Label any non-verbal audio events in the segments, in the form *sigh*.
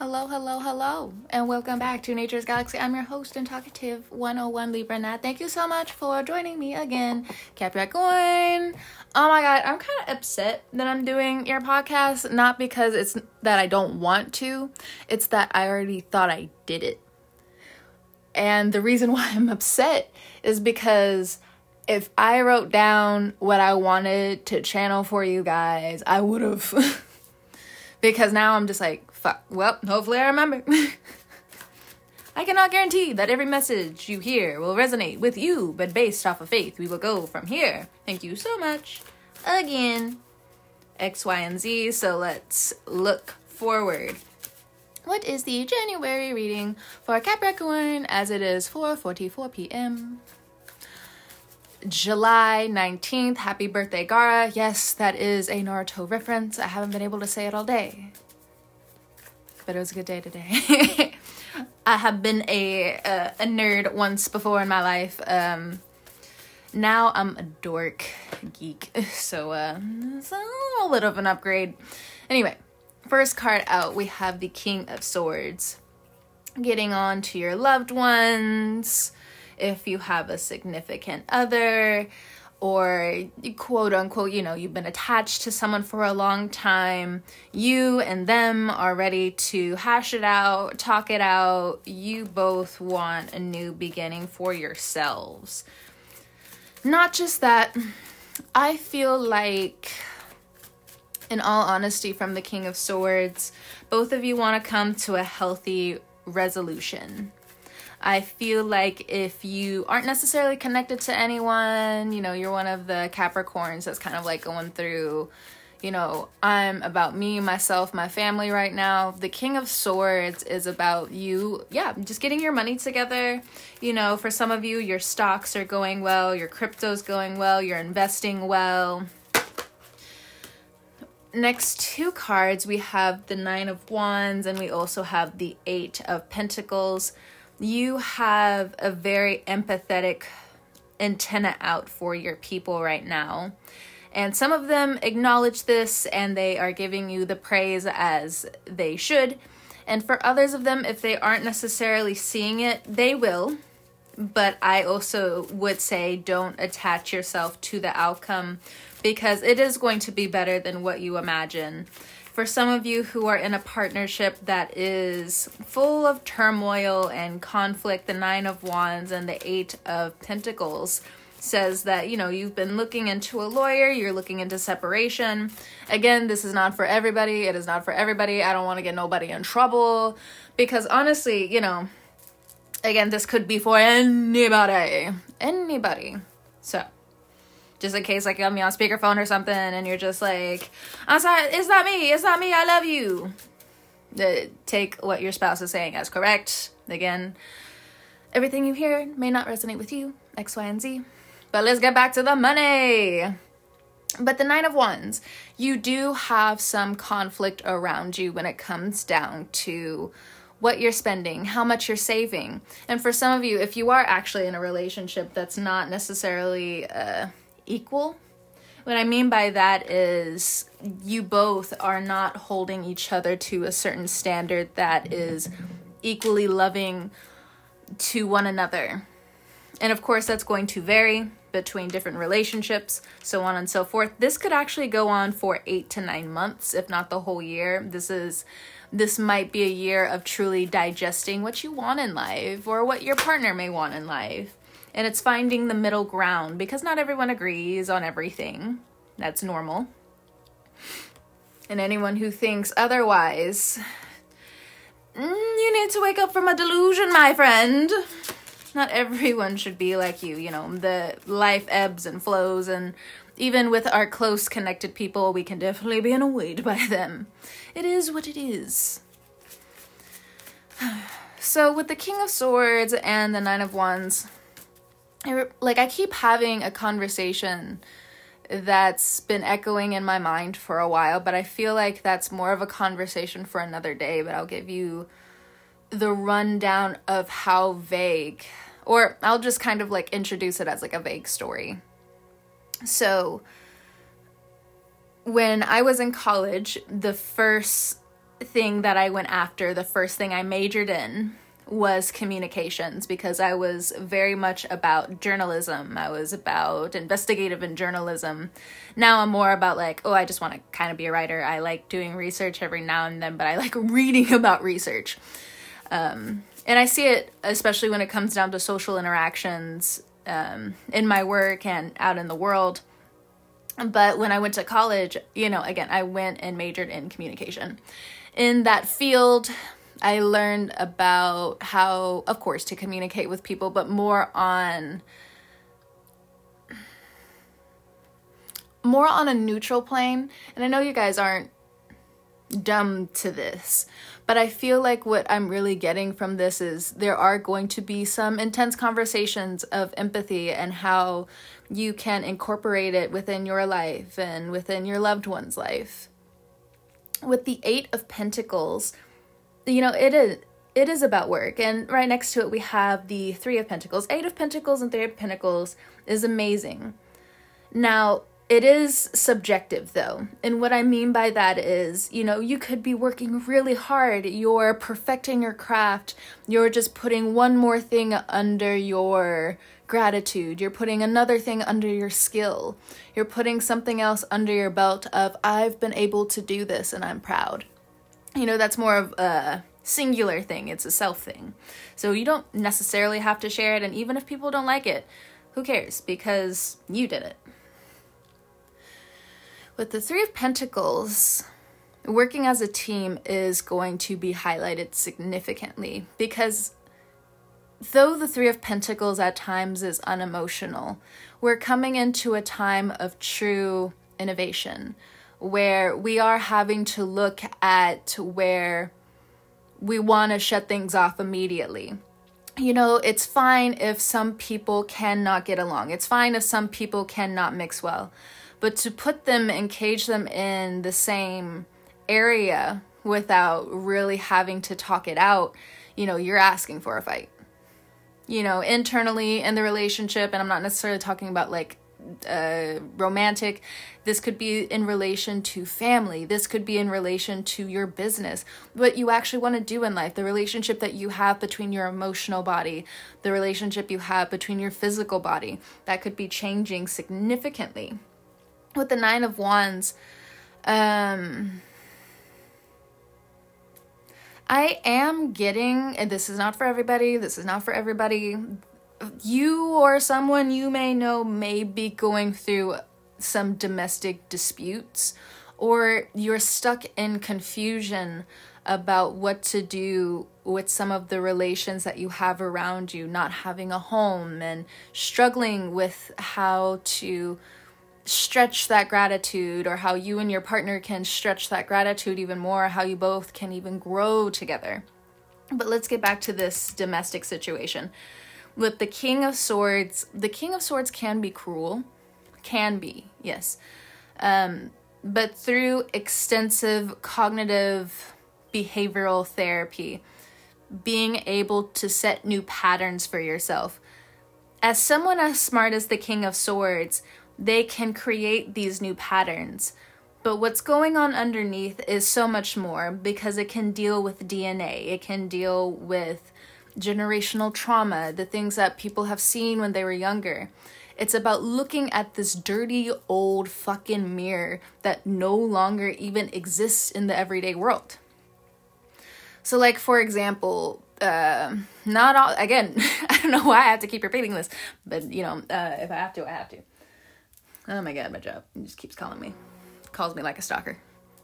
Hello, hello, hello, and welcome back to Nature's Galaxy. I'm your host and talkative 101 Libra Nat. Thank you so much for joining me again, Capricorn. Oh my god, I'm kind of upset that I'm doing your podcast, not because it's that I don't want to, it's that I already thought I did it. And the reason *laughs* why I'm upset is because if I wrote down what I wanted to channel for you guys, I would have. *laughs* because now I'm just like, fuck. Well, hopefully I remember. *laughs* I cannot guarantee that every message you hear will resonate with you, but based off of faith, we will go from here. Thank you so much. Again, X, Y, and Z. So let's look forward. What is the January reading for Capricorn as it is 4:44 p.m. July 19th. Happy birthday, Gaara. Yes, that is a Naruto reference. I haven't been able to say it all day but it was a good day today. *laughs* I have been a, a, a nerd once before in my life. Um, now I'm a dork geek, *laughs* so uh, it's a little bit of an upgrade. Anyway, first card out, we have the King of Swords. Getting on to your loved ones, if you have a significant other, or quote unquote, you know, you've been attached to someone for a long time, you and them are ready to hash it out, talk it out. You both want a new beginning for yourselves. Not just that, I feel like, in all honesty, from the King of Swords, both of you want to come to a healthy resolution I feel like if you aren't necessarily connected to anyone, you know, you're one of the Capricorns that's kind of like going through, you know, I'm about me, myself, my family right now. The King of Swords is about you, yeah, just getting your money together. You know, for some of you, your stocks are going well, your crypto's going well, you're investing well. Next two cards, we have the Nine of Wands and we also have the Eight of Pentacles you have a very empathetic antenna out for your people right now. And some of them acknowledge this and they are giving you the praise as they should. And for others of them, if they aren't necessarily seeing it, they will. But I also would say don't attach yourself to the outcome because it is going to be better than what you imagine for some of you who are in a partnership that is full of turmoil and conflict, the Nine of Wands and the Eight of Pentacles says that, you know, you've been looking into a lawyer, you're looking into separation. Again, this is not for everybody. It is not for everybody. I don't want to get nobody in trouble because honestly, you know, again, this could be for anybody. Anybody. So, just in case like me on speakerphone or something and you're just like i'm sorry it's not me it's not me i love you. Take what your spouse is saying as correct. Again everything you hear may not resonate with you x y and z but let's get back to the money. But the nine of wands you do have some conflict around you when it comes down to what you're spending, how much you're saving. And for some of you, if you are actually in a relationship that's not necessarily uh, equal. What I mean by that is you both are not holding each other to a certain standard that is equally loving to one another. And of course, that's going to vary between different relationships, so on and so forth. This could actually go on for eight to nine months, if not the whole year. This is this might be a year of truly digesting what you want in life or what your partner may want in life. And it's finding the middle ground because not everyone agrees on everything. That's normal. And anyone who thinks otherwise, mm, you need to wake up from a delusion, my friend. Not everyone should be like you. You know, the life ebbs and flows, and even with our close connected people, we can definitely be annoyed by them. It is what it is. *sighs* So, with the King of Swords and the Nine of Wands, I, like I keep having a conversation that's been echoing in my mind for a while, but I feel like that's more of a conversation for another day, but I'll give you the rundown of how vague or I'll just kind of like introduce it as like a vague story. So when I was in college, the first thing that I went after, the first thing I majored in, was communications because I was very much about journalism. I was about investigative and journalism. Now I'm more about like, oh, I just want to kind of be a writer. I like doing research every now and then, but I like *laughs* reading about research. Um, and I see it especially when it comes down to social interactions um, in my work and out in the world. But when I went to college, you know, again, I went and majored in communication. In that field, I learned about how, of course, to communicate with people, but more on more on a neutral plane. And I know you guys aren't dumb to this, but I feel like what I'm really getting from this is there are going to be some intense conversations of empathy and how you can incorporate it within your life and within your loved one's life. With the 8 of Pentacles, you know, it is it is about work. And right next to it we have the 3 of Pentacles. 8 of Pentacles and 3 of Pentacles is amazing. Now, it is subjective though. And what I mean by that is, you know, you could be working really hard, you're perfecting your craft, you're just putting one more thing under your gratitude, you're putting another thing under your skill, you're putting something else under your belt of, I've been able to do this and I'm proud you know, that's more of a singular thing, it's a self thing. So you don't necessarily have to share it, and even if people don't like it, who cares? Because you did it. With the Three of Pentacles, working as a team is going to be highlighted significantly because though the Three of Pentacles at times is unemotional, we're coming into a time of true innovation where we are having to look at where we want to shut things off immediately. You know, it's fine if some people cannot get along. It's fine if some people cannot mix well. But to put them and cage them in the same area without really having to talk it out, you know, you're asking for a fight. You know, internally in the relationship, and I'm not necessarily talking about like uh, romantic. This could be in relation to family. This could be in relation to your business. What you actually want to do in life, the relationship that you have between your emotional body, the relationship you have between your physical body, that could be changing significantly. With the Nine of Wands, um, I am getting, and this is not for everybody, this is not for everybody you or someone you may know may be going through some domestic disputes or you're stuck in confusion about what to do with some of the relations that you have around you, not having a home and struggling with how to stretch that gratitude or how you and your partner can stretch that gratitude even more, how you both can even grow together. But let's get back to this domestic situation with the King of Swords, the King of Swords can be cruel. Can be, yes. Um, but through extensive cognitive behavioral therapy, being able to set new patterns for yourself. As someone as smart as the King of Swords, they can create these new patterns. But what's going on underneath is so much more because it can deal with DNA, it can deal with generational trauma, the things that people have seen when they were younger. It's about looking at this dirty old fucking mirror that no longer even exists in the everyday world. So, like, for example, uh, not all, again, *laughs* I don't know why I have to keep repeating this, but you know, uh, if I have to, I have to. Oh my god, my job. It just keeps calling me. Calls me like a stalker.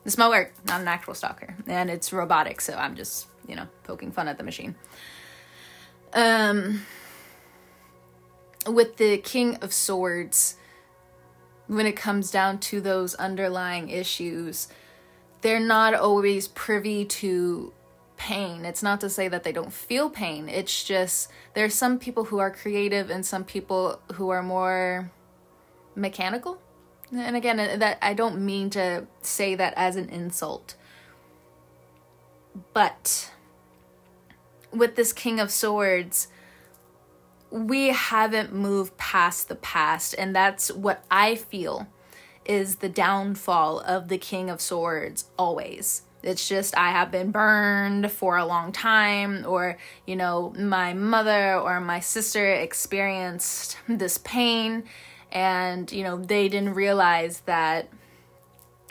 It's my work, not an actual stalker. And it's robotic, so I'm just, you know, poking fun at the machine. Um, with the King of Swords, when it comes down to those underlying issues, they're not always privy to pain. It's not to say that they don't feel pain. It's just there's some people who are creative and some people who are more mechanical. And again, that I don't mean to say that as an insult. But with this King of Swords, we haven't moved past the past, and that's what I feel is the downfall of the King of Swords always. It's just I have been burned for a long time, or, you know, my mother or my sister experienced this pain, and, you know, they didn't realize that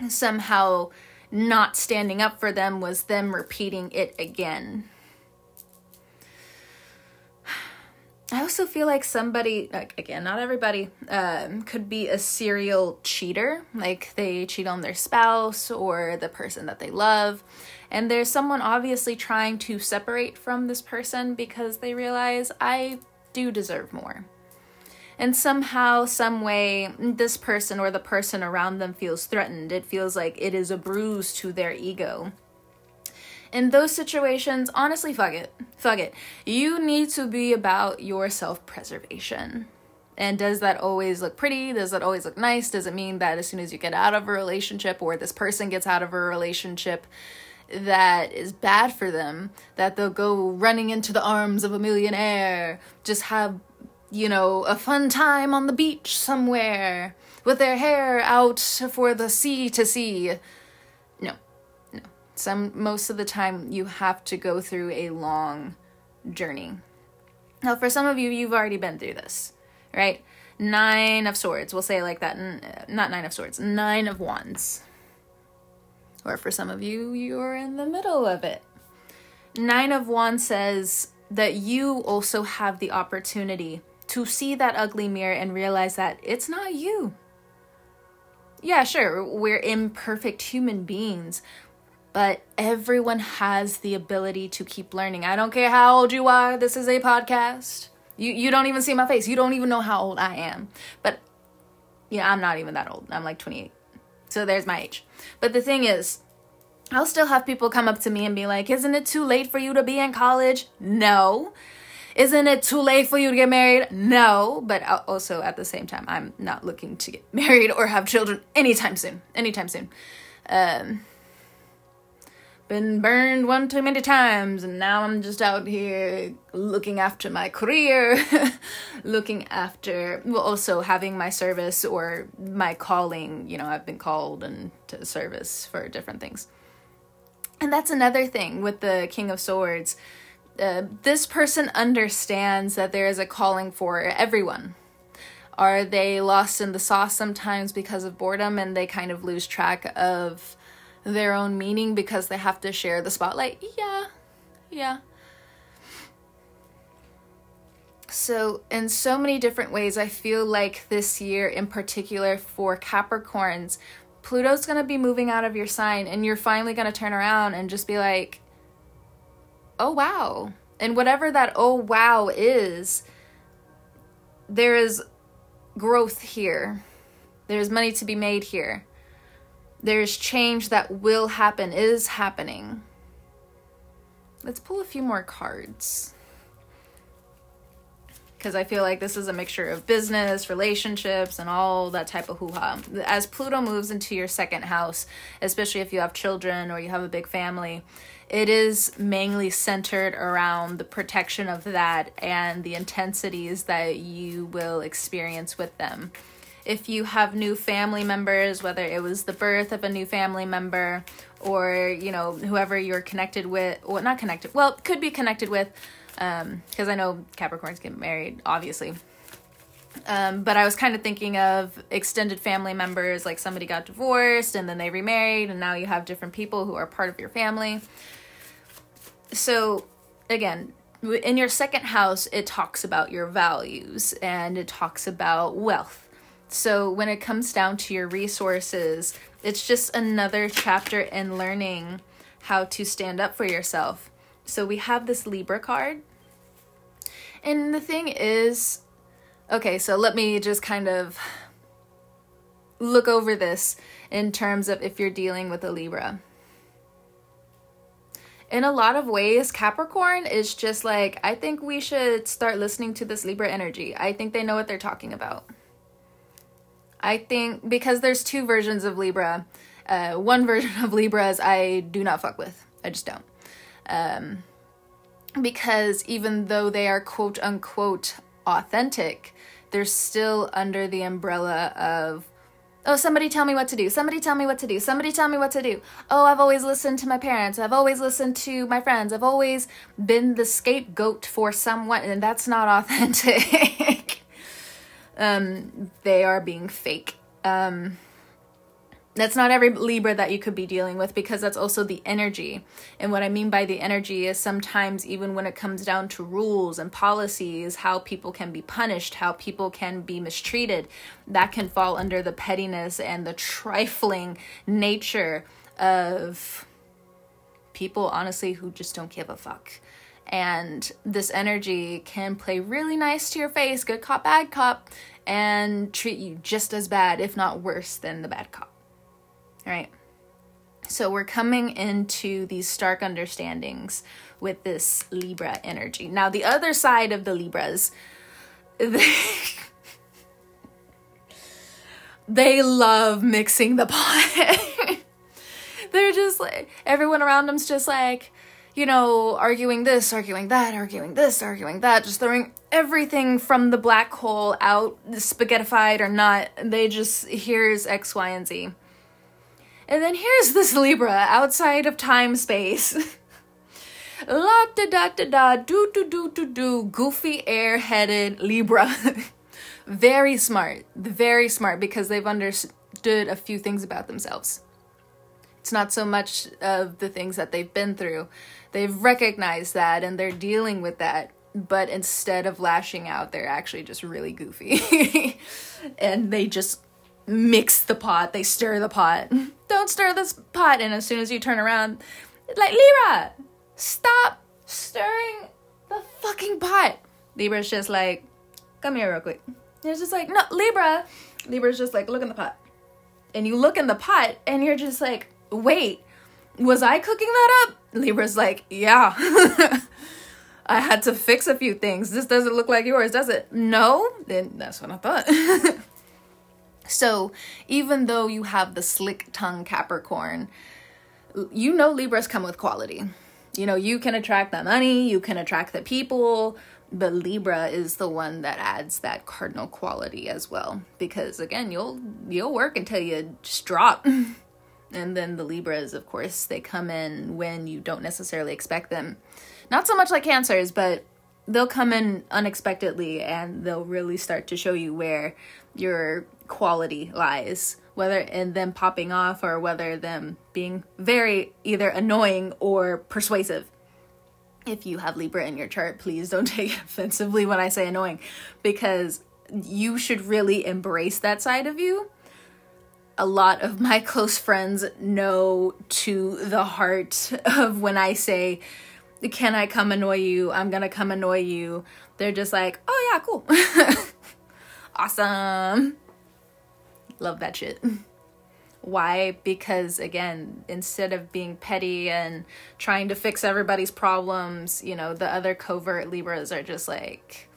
somehow not standing up for them was them repeating it again. I also feel like somebody, like, again, not everybody, um, could be a serial cheater. Like they cheat on their spouse or the person that they love. And there's someone obviously trying to separate from this person because they realize I do deserve more. And somehow, some way, this person or the person around them feels threatened. It feels like it is a bruise to their ego in those situations, honestly, fuck it. Fuck it. You need to be about your self preservation. And does that always look pretty? Does that always look nice? Does it mean that as soon as you get out of a relationship or this person gets out of a relationship that is bad for them, that they'll go running into the arms of a millionaire, just have, you know, a fun time on the beach somewhere with their hair out for the sea to see? Some most of the time you have to go through a long journey. Now, for some of you, you've already been through this, right? Nine of Swords, we'll say like that. Uh, not Nine of Swords, Nine of Wands. Or for some of you, you're in the middle of it. Nine of Wands says that you also have the opportunity to see that ugly mirror and realize that it's not you. Yeah, sure, we're imperfect human beings, but everyone has the ability to keep learning. I don't care how old you are. This is a podcast. You you don't even see my face. You don't even know how old I am. But yeah, I'm not even that old. I'm like 28. So there's my age. But the thing is, I'll still have people come up to me and be like, "Isn't it too late for you to be in college?" No. Isn't it too late for you to get married? No, but also at the same time, I'm not looking to get *laughs* married or have children anytime soon. Anytime soon. Um, been burned one too many times and now I'm just out here looking after my career, *laughs* looking after well also having my service or my calling, you know, I've been called and to service for different things. And that's another thing with the King of Swords. Uh, this person understands that there is a calling for everyone. Are they lost in the sauce sometimes because of boredom and they kind of lose track of their own meaning because they have to share the spotlight. Yeah, yeah. So, in so many different ways, I feel like this year in particular for Capricorns, Pluto's going to be moving out of your sign, and you're finally going to turn around and just be like, oh wow. And whatever that oh wow is, there is growth here. There's money to be made here. There's change that will happen, is happening. Let's pull a few more cards. Because I feel like this is a mixture of business, relationships, and all that type of hoo ha. As Pluto moves into your second house, especially if you have children or you have a big family, it is mainly centered around the protection of that and the intensities that you will experience with them if you have new family members, whether it was the birth of a new family member or, you know, whoever you're connected with, well, not connected, well, could be connected with, because um, I know Capricorns get married, obviously. Um, but I was kind of thinking of extended family members, like somebody got divorced and then they remarried, and now you have different people who are part of your family. So, again, in your second house, it talks about your values and it talks about wealth so when it comes down to your resources, it's just another chapter in learning how to stand up for yourself. So we have this Libra card. And the thing is, okay, so let me just kind of look over this in terms of if you're dealing with a Libra. In a lot of ways, Capricorn is just like, I think we should start listening to this Libra energy. I think they know what they're talking about. I think because there's two versions of Libra. Uh, one *laughs* version of Libras I do not fuck with. I just don't. Um, because even though they are quote unquote authentic, they're still under the umbrella of Oh, somebody tell me what to do. Somebody tell me what to do. Somebody tell me what to do. Oh, I've always listened to my parents. I've always listened to my friends. I've always been the scapegoat for someone, and that's not *laughs* authentic. Um, they are being fake. Um, that's not every Libra that you could be dealing with because that's also the energy. And what I mean by the energy is sometimes, even when it comes down to rules and policies, how people can be punished, how people can be mistreated, that can fall under the pettiness and the trifling nature of people, honestly, who just don't give a fuck. And this energy can play really nice to your face, good cop, bad cop, and treat you just as bad, if not worse, than the bad cop. All right. So we're coming into these stark understandings with this Libra energy. Now, the other side of the Libras, they, *laughs* they love mixing the pot. *laughs* They're just like, everyone around them's just like, you know, arguing this, arguing that, arguing this, arguing that, just throwing everything from the black hole out, spaghettified or not. They just, here's X, Y, and Z. And then here's this Libra outside of time space. *laughs* La da da da da do do do do do goofy airheaded Libra. *laughs* very smart. Very smart because they've understood a few things about themselves. It's not so much of the things that they've been through. They've recognized that and they're dealing with that. But instead of lashing out, they're actually just really goofy. *laughs* and they just mix the pot, they stir the pot. *laughs* Don't stir this pot. And as soon as you turn around, like, Libra, stop stirring the fucking pot. Libra's just like, come here real quick. And it's just like, no, Libra. Libra's just like, look in the pot. And you look in the pot and you're just like, wait, was I cooking that up? Libra's like, yeah. *laughs* I had to fix a few things. This doesn't look like yours, does it? No? Then that's what I thought. *laughs* So, even though you have the slick tongue Capricorn, you know Libras come with quality. You know, you can attract the money, you can attract the people, but Libra is the one that adds that cardinal quality as well because again, you'll you'll work until you drop. *laughs* and then the Libras, of course, they come in when you don't necessarily expect them. Not so much like Cancers, but they'll come in unexpectedly and they'll really start to show you where your quality lies whether in them popping off or whether them being very either annoying or persuasive if you have libra in your chart please don't *laughs* take it offensively when i say annoying because you should really embrace that side of you a lot of my close friends know to the heart of when i say can i come annoy you i'm gonna come annoy you they're just like oh yeah cool *laughs* awesome Love that shit. Why? Because again, instead of being petty and trying to fix everybody's problems, you know, the other covert Libras are just like,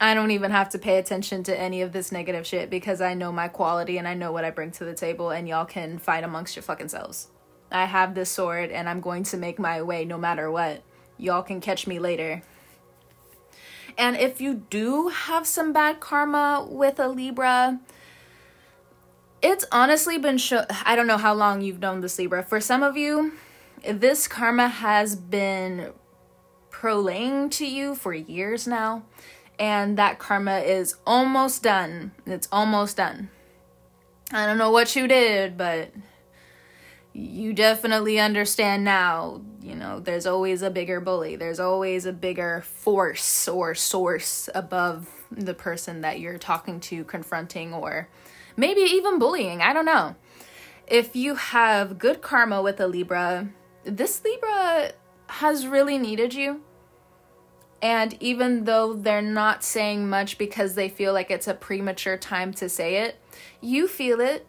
I don't even have to pay attention to any of this negative shit because I know my quality and I know what I bring to the table, and y'all can fight amongst your fucking selves. I have this sword and I'm going to make my way no matter what. Y'all can catch me later. And if you do have some bad karma with a Libra, it's honestly been show I don't know how long you've known this Libra. For some of you, this karma has been prolaying to you for years now, and that karma is almost done. It's almost done. I don't know what you did, but you definitely understand now. You know, there's always a bigger bully, there's always a bigger force or source above the person that you're talking to, confronting, or maybe even bullying. I don't know. If you have good karma with a Libra, this Libra has really needed you. And even though they're not saying much because they feel like it's a premature time to say it, you feel it.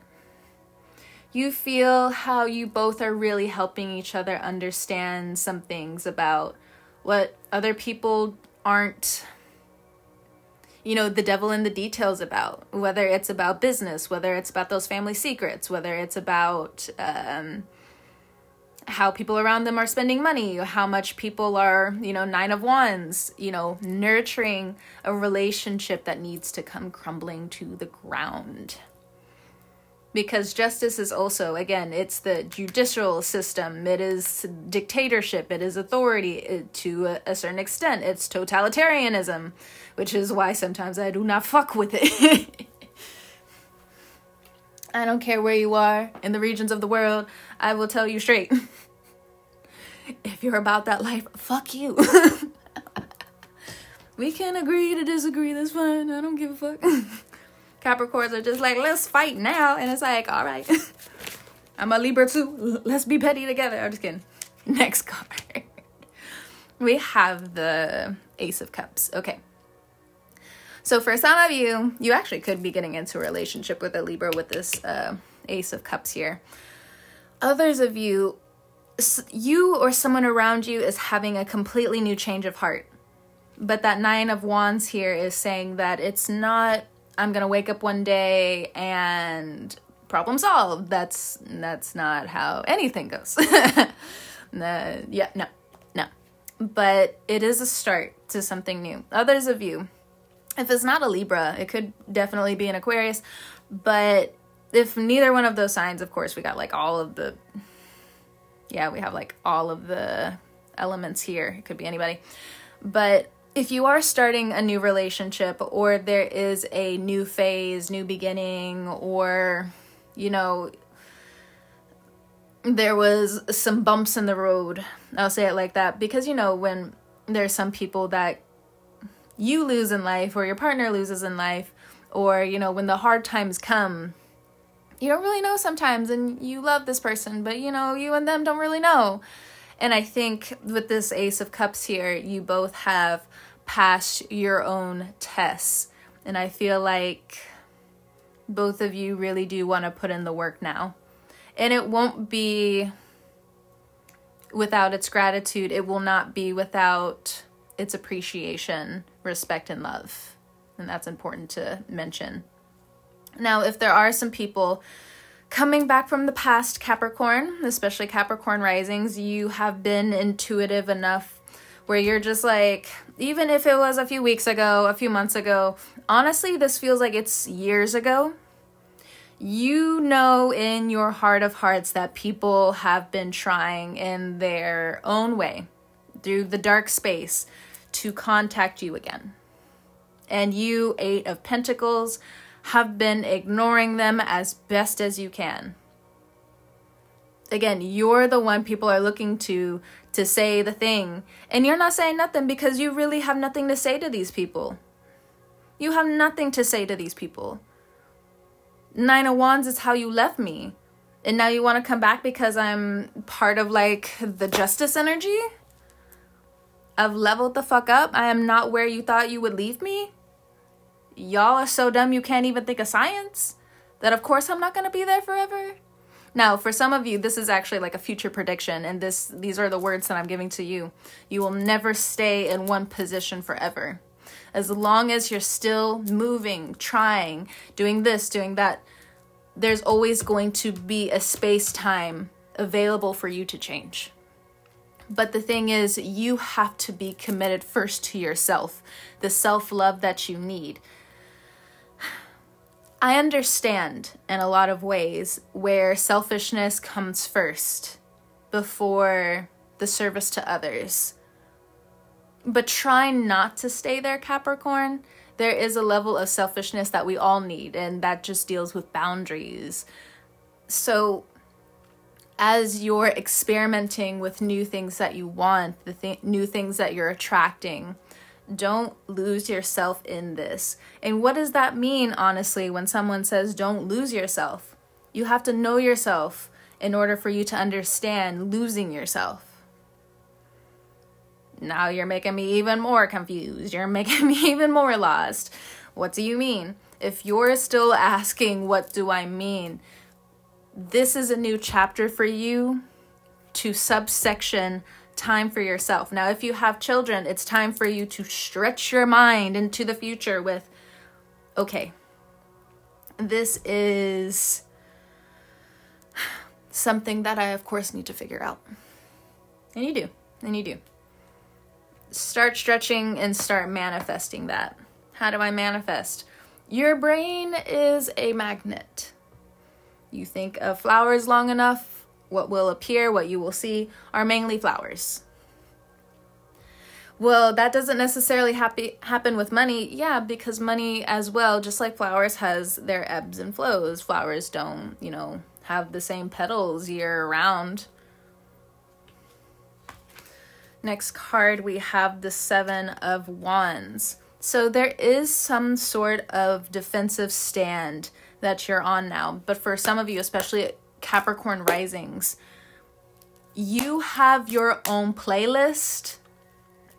You feel how you both are really helping each other understand some things about what other people aren't you know the devil in the details about whether it's about business whether it's about those family secrets whether it's about um, how people around them are spending money how much people are you know nine of wands you know nurturing a relationship that needs to come crumbling to the ground. Because justice is also again it's the judicial system. It is dictatorship. It is authority it, to a, a, certain extent. It's totalitarianism which is why sometimes i do not fuck with it *laughs* i don't care where you are in the regions of the world i will tell you straight *laughs* if you're about that life fuck you *laughs* we can agree to disagree that's fine i don't give a fuck *laughs* Capricorns are just like, let's fight now. And it's like, all right. I'm a Libra too. Let's be petty together. I'm just kidding. Next card. we have the Ace of Cups. Okay. So for some of you, you actually could be getting into a relationship with a Libra with this uh, Ace of Cups here. Others of you, you or someone around you is having a completely new change of heart. But that Nine of Wands here is saying that it's not I'm gonna wake up one day and problem solved. That's that's not how anything goes. *laughs* uh, yeah, no, no. But it is a start to something new. Others of you, if it's not a Libra, it could definitely be an Aquarius. But if neither one of those signs, of course, we got like all of the, yeah, we have like all of the elements here. It could be anybody. But if you are starting a new relationship or there is a new phase, new beginning, or, you know, there was some bumps in the road, I'll say it like that, because, you know, when there's some people that you lose in life or your partner loses in life, or, you know, when the hard times come, you don't really know sometimes and you love this person, but, you know, you and them don't really know. And I think with this Ace of Cups here, you both have passed your own tests. And I feel like both of you really do want to put in the work now. And it won't be without its gratitude, it will not be without its appreciation, respect, and love. And that's important to mention. Now, if there are some people coming back from the past, Capricorn, especially Capricorn risings, you have been intuitive enough where you're just like, even if it was a few weeks ago, a few months ago, honestly, this feels like it's years ago. You know, in your heart of hearts, that people have been trying in their own way through the dark space to contact you again. And you, Eight of Pentacles, have been ignoring them as best as you can. Again, you're the one people are looking to to say the thing. And you're not saying nothing because you really have nothing to say to these people. You have nothing to say to these people. Nine of Wands is how you left me. And now you want to come back because I'm part of like the justice energy? I've leveled the fuck up. I am not where you thought you would leave me. Y'all are so dumb you can't even think of science. That of course I'm not to be there forever. Now, for some of you, this is actually like a future prediction, and this these are the words that I'm giving to you. You will never stay in one position forever. As long as you're still moving, trying, doing this, doing that, there's always going to be a space time available for you to change. But the thing is, you have to be committed first to yourself, the self love that you need. I understand in a lot of ways where selfishness comes first before the service to others. But try not to stay there, Capricorn. There is a level of selfishness that we all need, and that just deals with boundaries. So, as you're experimenting with new things that you want, the th- new things that you're attracting, don't lose yourself in this. And what does that mean, honestly, when someone says don't lose yourself? You have to know yourself in order for you to understand losing yourself. Now you're making me even more confused. You're *laughs* making me even more lost. What do you mean? If you're still asking, what do I mean? This is a new chapter for you to subsection time for yourself. Now, if you have children, it's time for you to stretch your mind into the future with, okay, this is something that I, of course, need to figure out. And you do. And you do. Start stretching and start manifesting that. How do I manifest? Your brain is a magnet. You think of flowers long enough, what will appear, what you will see, are mainly flowers. Well, that doesn't necessarily happy, happen with money. Yeah, because money as well, just like flowers, has their ebbs and flows. Flowers don't, you know, have the same petals year round. Next card, we have the Seven of Wands. So there is some sort of defensive stand that you're on now. But for some of you, especially Capricorn risings, you have your own playlist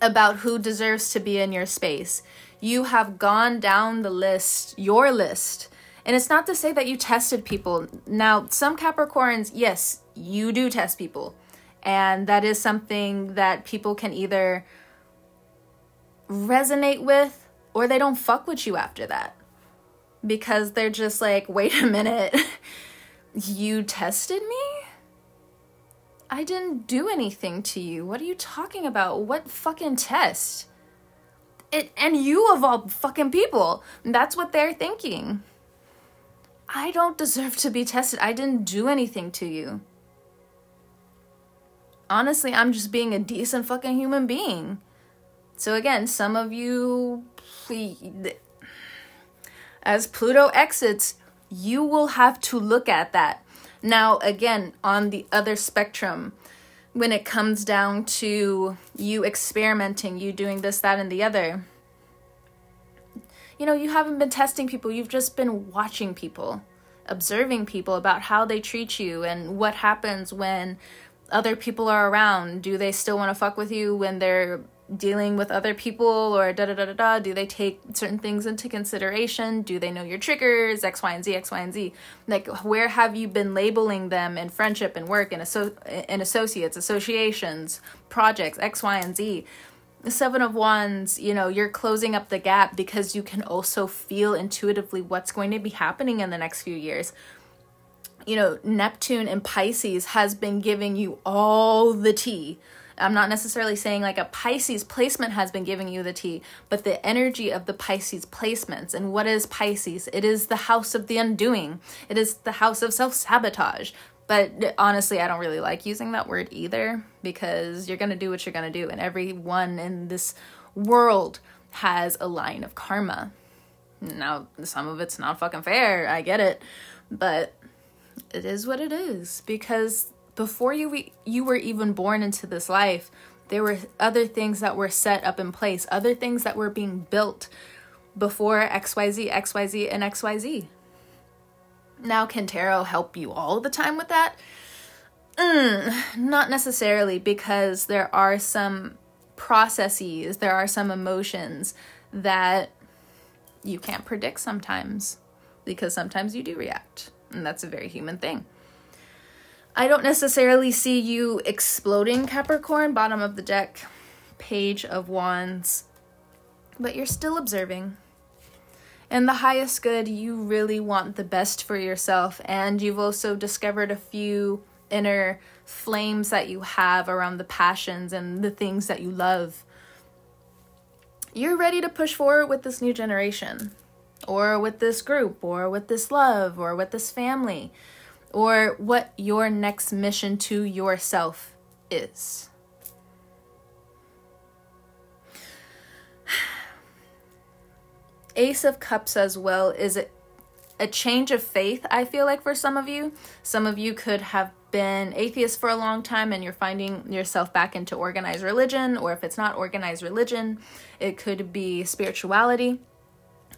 about who deserves to be in your space. You have gone down the list, your list. And it's not to say that you tested people. Now, some Capricorns, yes, you do test people. And that is something that people can either resonate with or they don't fuck with you after that. Because they're just like, wait a minute, *laughs* you tested me? I didn't do anything to you. What are you talking about? What fucking test? It and you of all fucking people. That's what they're thinking. I don't deserve to be tested. I didn't do anything to you. Honestly, I'm just being a decent fucking human being. So again, some of you as Pluto exits, you will have to look at that now, again, on the other spectrum, when it comes down to you experimenting, you doing this, that, and the other, you know, you haven't been testing people, you've just been watching people, observing people about how they treat you and what happens when other people are around. Do they still want to fuck with you when they're dealing with other people or da da da da da? Do they take certain things into consideration? Do they know your triggers? X, Y, and Z, X, Y, and Z. Like, where have you been labeling them in friendship and work and, asso- and associates, associations, projects, X, Y, and Z? The Seven of Wands, you know, you're closing up the gap because you can also feel intuitively what's going to be happening in the next few years. You know, Neptune and Pisces has been giving you all the tea I'm not necessarily saying like a Pisces placement has been giving you the tea, but the energy of the Pisces placements. And what is Pisces? It is the house of the undoing, it is the house of self sabotage. But honestly, I don't really like using that word either because you're going to do what you're going to do. And everyone in this world has a line of karma. Now, some of it's not fucking fair. I get it. But it is what it is because before you you were even born into this life, there were other things that were set up in place, other things that were being built before XYZ, XYZ, and XYZ. Now, can tarot help you all the time with that? Mm, not necessarily, because there are some processes, there are some emotions that you can't predict sometimes, because sometimes you do react, and that's a very human thing. I don't necessarily see you exploding Capricorn, bottom of the deck, Page of Wands, but you're still observing. In the highest good, you really want the best for yourself, and you've also discovered a few inner flames that you have around the passions and the things that you love. You're ready to push forward with this new generation, or with this group, or with this love, or with this family or what your next mission to yourself is. *sighs* Ace of Cups as well is a, a change of faith, I feel like, for some of you. Some of you could have been atheist for a long time and you're finding yourself back into organized religion, or if it's not organized religion, it could be spirituality.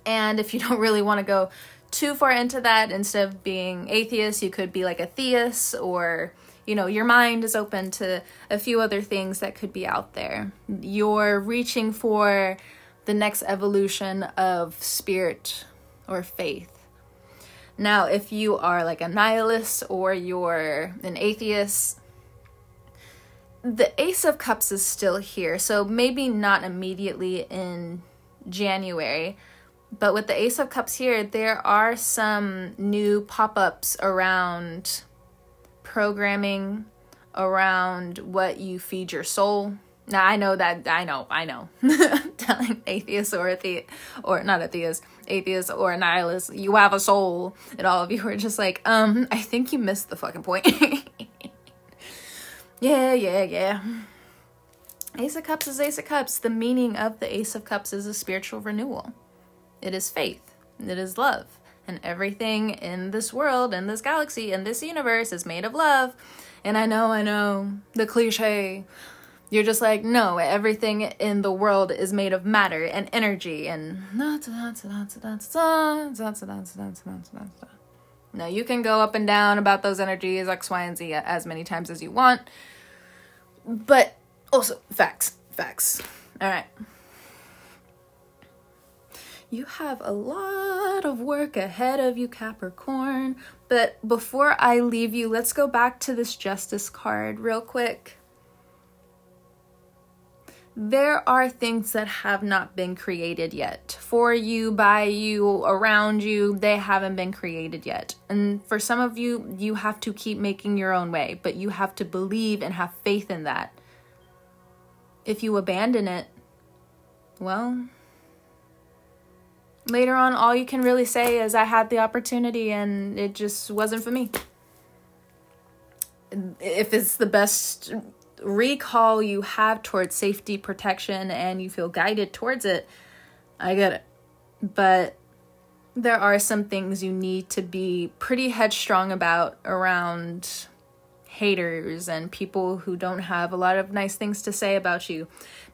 And if you *laughs* don't really want to go too far into that. Instead of being atheist you could be like a theist or you know your mind is open to a few other things that could be out there. You're reaching for the next evolution of spirit or faith. Now if you are like a nihilist or you're an atheist the ace of cups is still here. So maybe not immediately in january but with the Ace of Cups here, there are some new pop ups around programming, around what you feed your soul. Now, I know that, I know, I know. *laughs* telling atheists or the or not atheists, atheists or nihilists, you have a soul, and all of you are just like, um, I think you missed the fucking point. *laughs* yeah, yeah, yeah. Ace of Cups is Ace of Cups. The meaning of the Ace of Cups is a spiritual renewal. It is faith. It is love. And everything in this world, in this galaxy, in this universe is made of love. And I know, I know, the cliche. You're just like, no, everything in the world is made of matter and energy and. Now, you can go up and down about those energies, X, Y, and Z, as many times as you want. But also, facts. Facts. All right. You have a lot of work ahead of you, Capricorn. But before I leave you, let's go back to this Justice card real quick. There are things that have not been created yet. For you, by you, around you, they haven't been created yet. And for some of you, you have to keep making your own way, but you have to believe and have faith in that if you abandon it, well, later on, all you can really say is, I had the opportunity and it just wasn't for me. If it's the best recall you have towards safety protection and you feel guided towards it, I get it. But there are some things you need to be pretty headstrong about around haters and people who don't have a lot of nice things to say about you.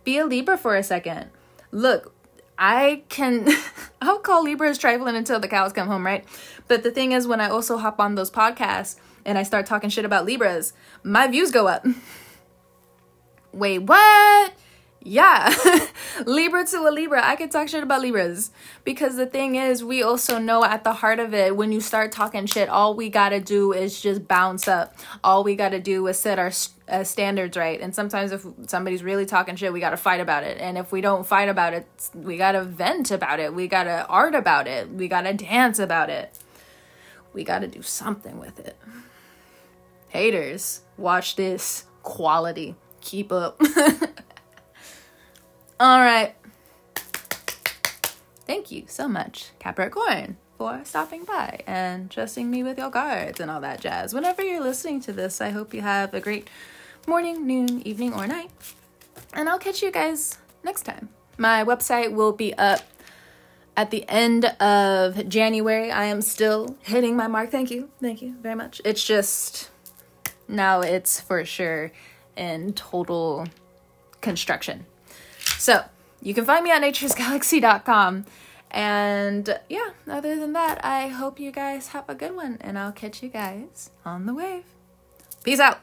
Be a Libra for a second. Look, I can *laughs* I'll call Libras trifling until the cows come home, right? But the thing is when I also hop on those podcasts and I start talking shit about Libras, my views go up. *laughs* Wait, what? Yeah, *laughs* Libra to a Libra. I could talk shit about Libras because the thing is, we also know at the heart of it, when you start talking shit, all we gotta do is just bounce up. All we gotta do is set our uh, standards right. And sometimes, if somebody's really talking shit, we gotta fight about it. And if we don't fight about it, we gotta vent about it. We gotta art about it. We gotta dance about it. We gotta do something with it. Haters, watch this quality. Keep up. *laughs* All right. Thank you so much, Capricorn, for stopping by and trusting me with your cards and all that jazz. Whenever you're listening to this, I hope you have a great morning, noon, evening, or night. And I'll catch you guys next time. My website will be up at the end of January. I am still hitting my mark. Thank you. Thank you very much. It's just now it's for sure in total construction. So you can find me on naturesgalaxy.com. And yeah, other than that, I hope you guys have a good one, and I'll catch you guys on the wave. Peace out.